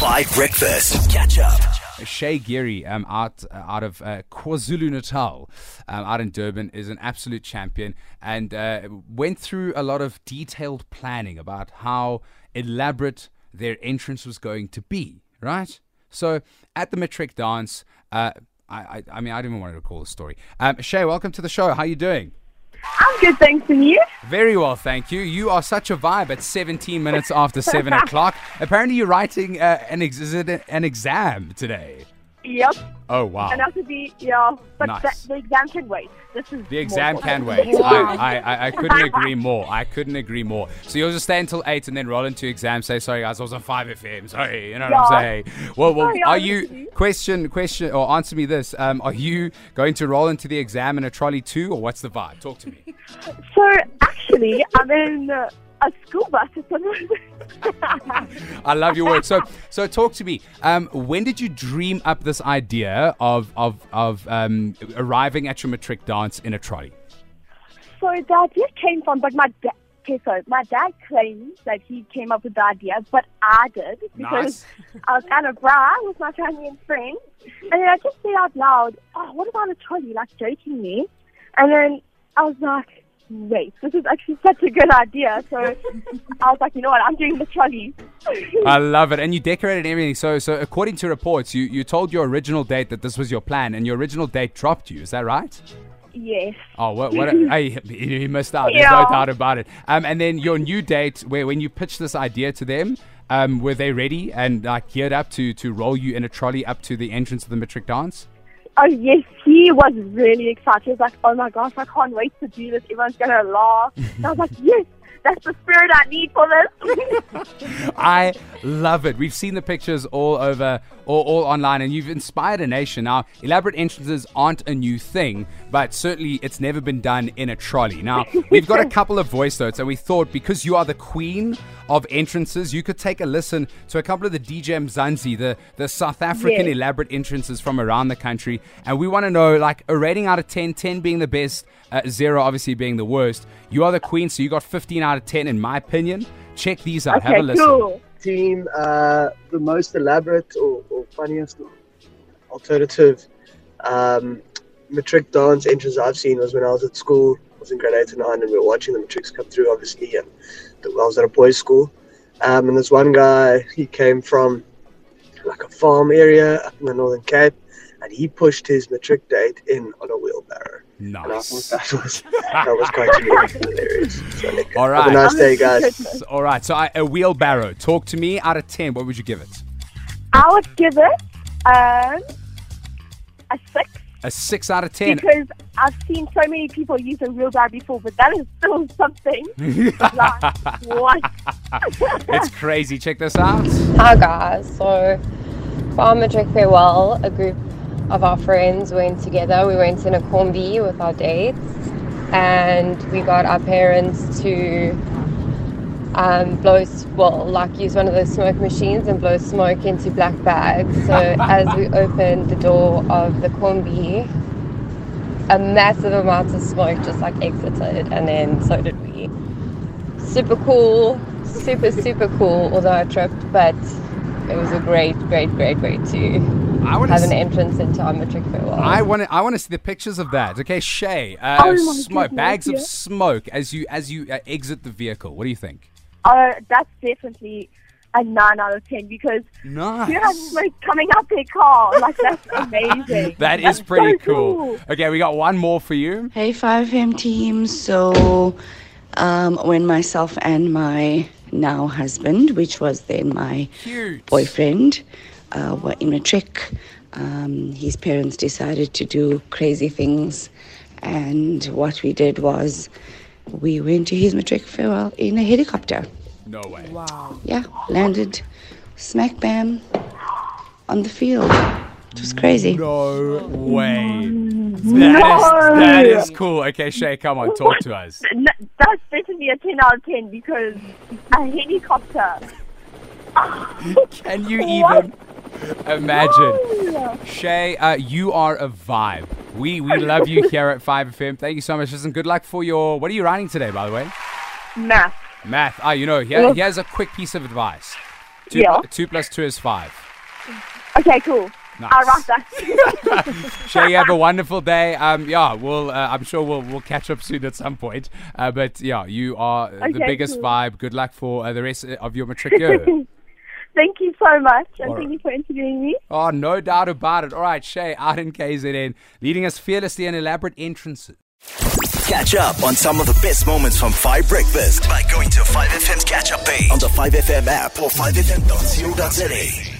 Five Breakfast. Catch up. Shae Geary, um, out uh, out of uh, KwaZulu Natal, um, out in Durban, is an absolute champion and uh, went through a lot of detailed planning about how elaborate their entrance was going to be. Right. So at the matric dance, uh, I, I, I mean, I didn't even want to recall the story. Um, Shae, welcome to the show. How are you doing? I'm good, thanks, and you? Very well, thank you. You are such a vibe at 17 minutes after 7 o'clock. Apparently, you're writing uh, an, ex- an exam today. Yep. Oh, wow. And after be yeah, but Nice. the, the exam can wait. This is The exam more can wait. I, I, I, I couldn't agree more. I couldn't agree more. So you'll just stay until 8 and then roll into exam, say, sorry, guys, I was on 5 FM. Sorry, you know what I'm saying? Well, well Sorry, are honestly. you, question, question, or answer me this, um, are you going to roll into the exam in a trolley too, or what's the vibe? Talk to me. So actually, I'm in uh, a school bus the moment. I love your work. So, so talk to me. Um, when did you dream up this idea of of of um, arriving at your matric dance in a trolley? so the idea came from, but my dad. Okay, so my dad claims that he came up with the idea, but I did because I was at a bar with my family and friends, and then I just said out loud, "Oh, what about a trolley?" Like jokingly, and then I was like, "Wait, this is actually such a good idea." So I was like, "You know what? I'm doing the trolley." I love it, and you decorated everything. So, so according to reports, you you told your original date that this was your plan, and your original date dropped you. Is that right? yes. Oh, what? what a, hey, he missed out. There's no doubt about it. Um, and then your new date, where when you pitched this idea to them, um, were they ready and like geared up to to roll you in a trolley up to the entrance of the matric dance? Oh yes, he was really excited. He was like, "Oh my gosh, I can't wait to do this. Everyone's gonna laugh." And I was like, "Yes, that's the spirit I need for this." I love it. We've seen the pictures all over, all, all online, and you've inspired a nation. Now, elaborate entrances aren't a new thing, but certainly it's never been done in a trolley. Now, we've got a couple of voice notes, and we thought because you are the queen of entrances, you could take a listen to a couple of the DJ Mzansi, the, the South African Yes. elaborate entrances from around the country. And we want to know, like, a rating out of 10, 10 being the best, uh, zero obviously being the worst. You are the queen, so you got 15 out of 10, in my opinion. Check these out. Have a okay, listen. cool. team, uh, the most elaborate or, or funniest alternative um, matric dance entrance I've seen was when I was at school. I was in grade 8 and 9 and we were watching the matrics come through, obviously. And I was at a boys' school. Um, and this one guy, he came from like a farm area up in the Northern Cape. And he pushed his matric date in on a wheelbarrow. And Nice. that was, that was quite hilarious. So, like, All Have a nice day, guys. All right. So I, a wheelbarrow. Talk to me. Out of ten, what would you give it? I would give it um, a six A six out of ten. because I've seen so many people use a wheelbarrow before, but that is still something. like, what? it's crazy. Check this out. Hi guys, so for our matric farewell, a group of our friends went together. We went in a combi with our dates, and we got our parents to um, blow, well, like use one of those smoke machines and blow smoke into black bags. So as we opened the door of the combi, a massive amount of smoke just like exited, and then so did we. Super cool, super super cool. Although I tripped, but it was a great, great, great way to I want have an to. entrance into our matric farewell. I want to. I want to see the pictures of that. Okay, Shae. Uh, Oh smoke. goodness, Bags of smoke as you as you uh, exit the vehicle. What do you think? Uh, that's definitely a nine out of ten because Nice. you have smoke coming out their car. Like that's amazing. That is That's pretty so cool. Okay, we got one more for you. Hey, 5M team. So, um, when myself and my now husband, which was then my Cute. boyfriend, uh, were in a trick, um, his parents decided to do crazy things. And what we did was we went to his matric farewell in a helicopter. No way. Wow. Yeah, landed smack bam on the field. It was crazy. No way. That is that is cool. Okay, Shae, come on, talk to us. N- That's definitely a 10 out of 10 because a helicopter. Can you even imagine? Shae, uh, you are a vibe. We we love you here at 5FM. Thank you so much. Listen, good luck for your. What are you writing today, by the way? Math. Math. Ah, you know, here, here's a quick piece of advice. Two, Yeah. two plus two is five. Okay, cool. Nice. I'll write that. Shae, you have a wonderful day. Um, yeah, we'll. Uh, I'm sure we'll we'll catch up soon at some point. Uh, but yeah, you are uh, the biggest cool. vibe. Good luck for uh, the rest of your matric year. Thank you so much, and All thank right. you for interviewing me. oh, no doubt about it. All right, Shae, out in KZN, leading us fearlessly in elaborate entrances. Catch up on some of the best moments from 5 Breakfast by going to 5FM's catch up page on the 5FM app or 5FM.co.za.